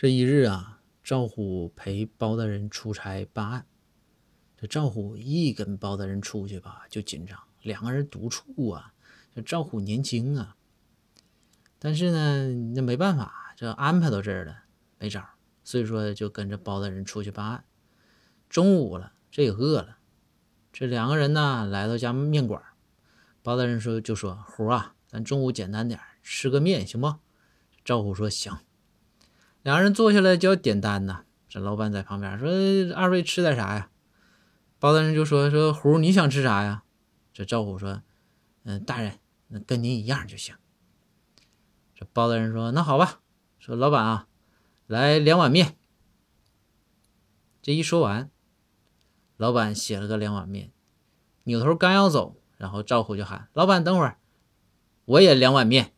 这一日啊，赵虎陪包大人出差办案。这赵虎一跟包大人出去吧，就紧张。两个人独处啊，这赵虎年轻啊，但是呢，那没办法，这安排到这儿了，没招儿，所以说就跟着包大人出去办案。中午了，这也饿了，这两个人呢来到家面馆，包大人说就说虎啊，咱中午简单点，吃个面行不？赵虎说行。两个人坐下来就要点单呢。这老板在旁边说：“二位吃点啥呀？”包大人就说：“说胡，你想吃啥呀？”这赵虎说：“嗯，大人，那跟您一样就行。”这包大人说：“那好吧。”说老板啊，来两碗面。这一说完，老板写了个两碗面，扭头刚要走，然后赵虎就喊：“老板，等会儿，我也两碗面。”